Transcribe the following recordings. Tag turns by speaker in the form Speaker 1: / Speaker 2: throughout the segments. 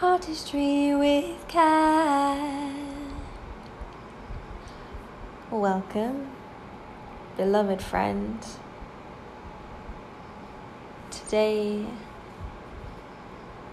Speaker 1: Heartistry with Kat. Welcome, beloved friend. Today,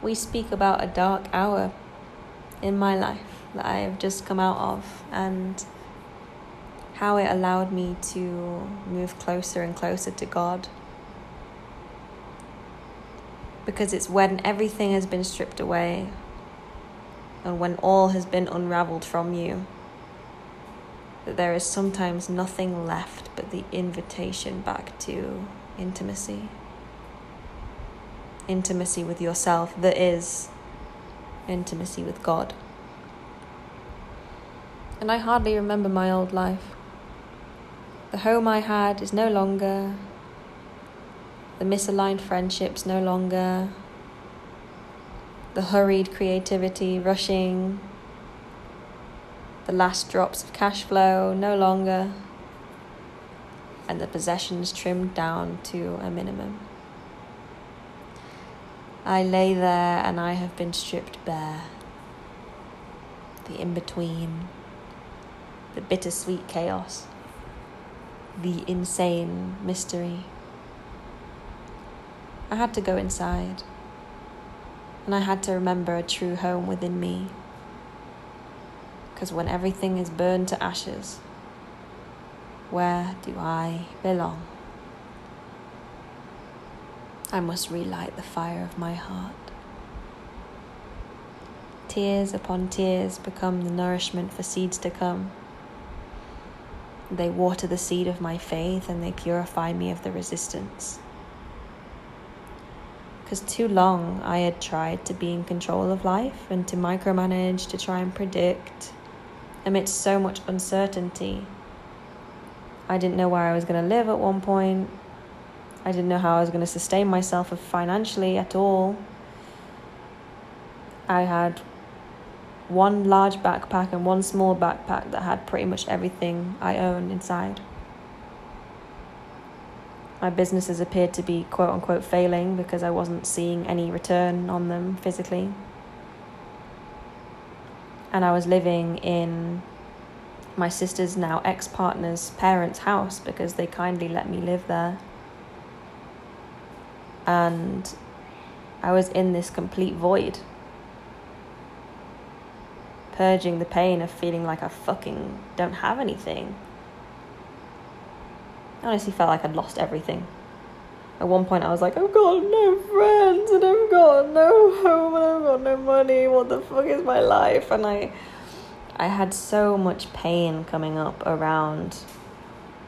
Speaker 1: we speak about a dark hour in my life that I have just come out of and how it allowed me to move closer and closer to God. Because it's when everything has been stripped away and when all has been unraveled from you that there is sometimes nothing left but the invitation back to intimacy. Intimacy with yourself, that is intimacy with God. And I hardly remember my old life. The home I had is no longer, the misaligned friendships no longer, the hurried creativity rushing, the last drops of cash flow no longer, and the possessions trimmed down to a minimum. I lay there and I have been stripped bare. The in between, the bittersweet chaos, the insane mystery. I had to go inside, and I had to remember a true home within me. Because when everything is burned to ashes, where do I belong? I must relight the fire of my heart. Tears upon tears become the nourishment for seeds to come. They water the seed of my faith and they purify me of the resistance. Because too long I had tried to be in control of life and to micromanage, to try and predict amidst so much uncertainty. I didn't know where I was going to live at one point. I didn't know how I was going to sustain myself financially at all. I had one large backpack and one small backpack that had pretty much everything I owned inside. My businesses appeared to be quote unquote failing because I wasn't seeing any return on them physically. And I was living in my sister's now ex partner's parents' house because they kindly let me live there. And I was in this complete void purging the pain of feeling like I fucking don't have anything. I honestly felt like I'd lost everything. At one point, I was like, I've got no friends, and I've got no home, and I've got no money. What the fuck is my life? And I, I had so much pain coming up around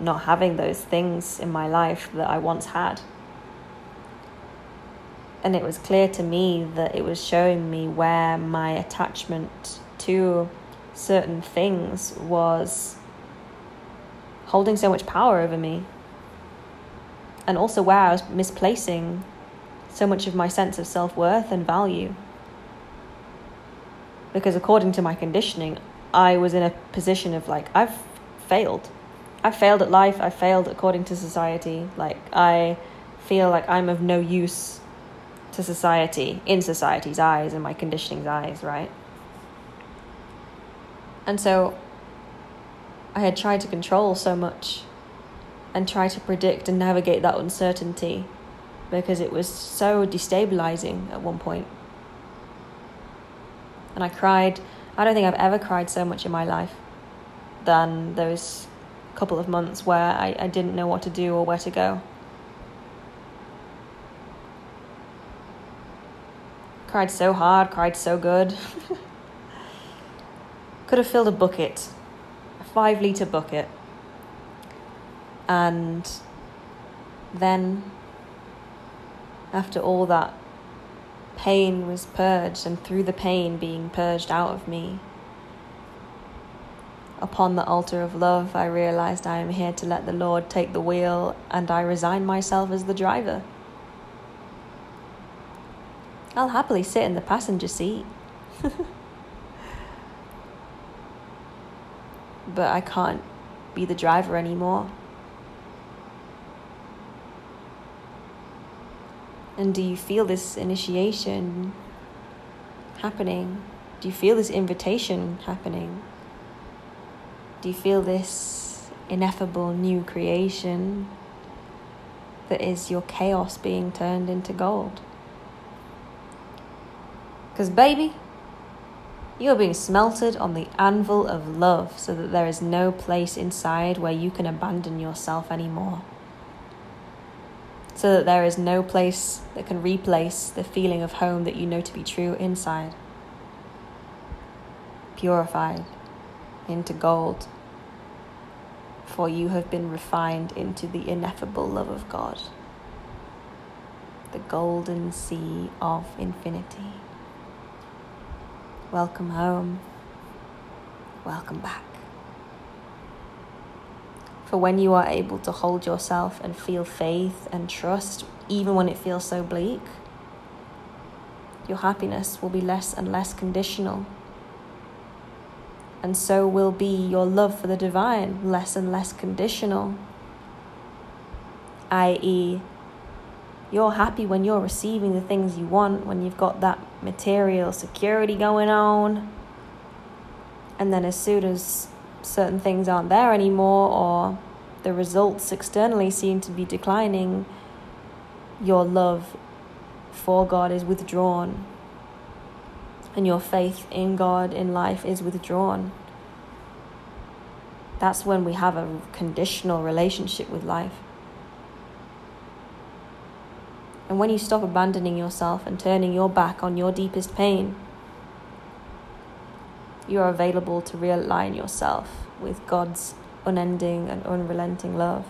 Speaker 1: not having those things in my life that I once had. And it was clear to me that it was showing me where my attachment to certain things was holding so much power over me. And also where I was misplacing so much of my sense of self worth and value. Because according to my conditioning, I was in a position of like, I've failed. I failed at life, I failed according to society. Like, I feel like I'm of no use to society, in society's eyes and my conditioning's eyes, right? And so I had tried to control so much and try to predict and navigate that uncertainty because it was so destabilizing at one point. And I cried. I don't think I've ever cried so much in my life than those couple of months where I, I didn't know what to do or where to go. Cried so hard, cried so good. Could have filled a bucket, five litre bucket. And then, after all that pain was purged, and through the pain being purged out of me, upon the altar of love, I realized I am here to let the Lord take the wheel, and I resign myself as the driver. I'll happily sit in the passenger seat. but I can't be the driver anymore. And do you feel this initiation happening? Do you feel this invitation happening? Do you feel this ineffable new creation that is your chaos being turned into gold? Because, baby, you are being smelted on the anvil of love so that there is no place inside where you can abandon yourself anymore. So that there is no place that can replace the feeling of home that you know to be true inside. Purified into gold, for you have been refined into the ineffable love of God, the golden sea of infinity. Welcome home. Welcome back. For when you are able to hold yourself and feel faith and trust, even when it feels so bleak, your happiness will be less and less conditional. And so will be your love for the divine less and less conditional. I.e., you're happy when you're receiving the things you want, when you've got that material security going on. And then as soon as certain things aren't there anymore or the results externally seem to be declining, your love for God is withdrawn. And your faith in God in life is withdrawn. That's when we have a conditional relationship with life. And when you stop abandoning yourself and turning your back on your deepest pain, you are available to realign yourself with God's unending and unrelenting love.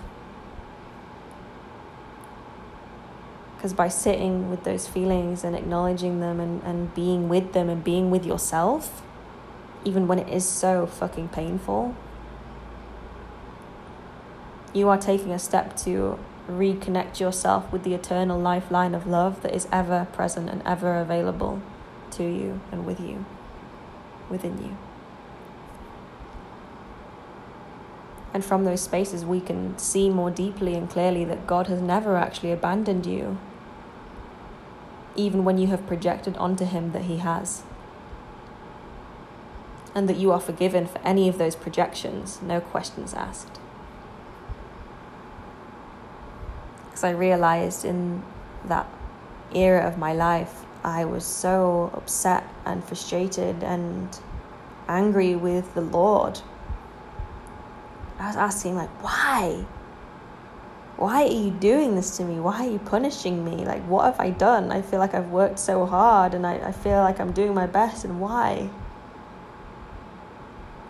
Speaker 1: Because by sitting with those feelings and acknowledging them and, and being with them and being with yourself, even when it is so fucking painful, you are taking a step to reconnect yourself with the eternal lifeline of love that is ever present and ever available to you and with you, within you. And from those spaces, we can see more deeply and clearly that God has never actually abandoned you, even when you have projected onto Him that He has. And that you are forgiven for any of those projections, no questions asked. Because I realized in that era of my life, I was so upset and frustrated and angry with the Lord. I was asking, like, why? Why are you doing this to me? Why are you punishing me? Like, what have I done? I feel like I've worked so hard and I, I feel like I'm doing my best, and why?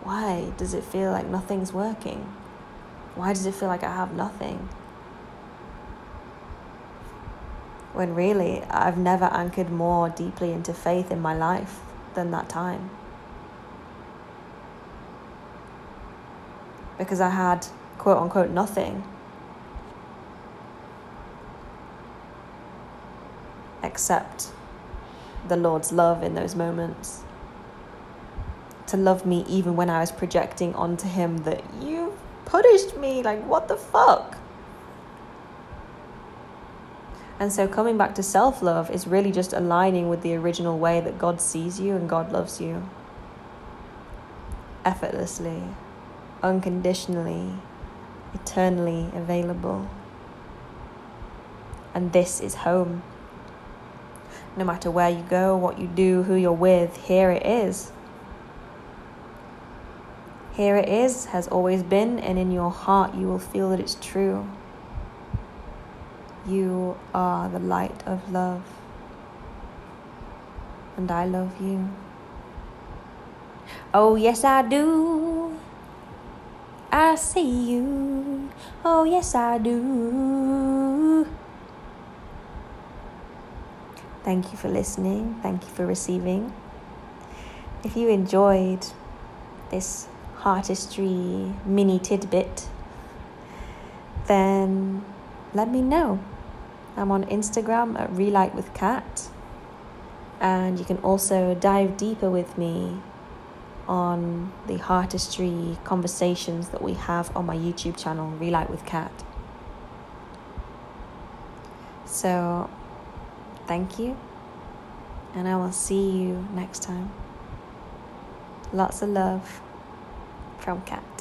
Speaker 1: Why does it feel like nothing's working? Why does it feel like I have nothing? When really I've never anchored more deeply into faith in my life than that time. Because I had quote unquote nothing. Except the Lord's love in those moments. To love me even when I was projecting onto Him that you punished me. Like, what the fuck? And so coming back to self love is really just aligning with the original way that God sees you and God loves you. Effortlessly, unconditionally, eternally available. And this is home. No matter where you go, what you do, who you're with, here it is. Here it is, has always been, and in your heart you will feel that it's true. You are the light of love, and I love you. Oh, yes, I do. I see you. Oh, yes, I do. Thank you for listening. Thank you for receiving. If you enjoyed this heartistry mini tidbit, then let me know. I'm on Instagram at Relight with Kat. And you can also dive deeper with me on the heartistry conversations that we have on my YouTube channel, Relight with Kat. So, thank you, and I will see you next time. Lots of love from Kat.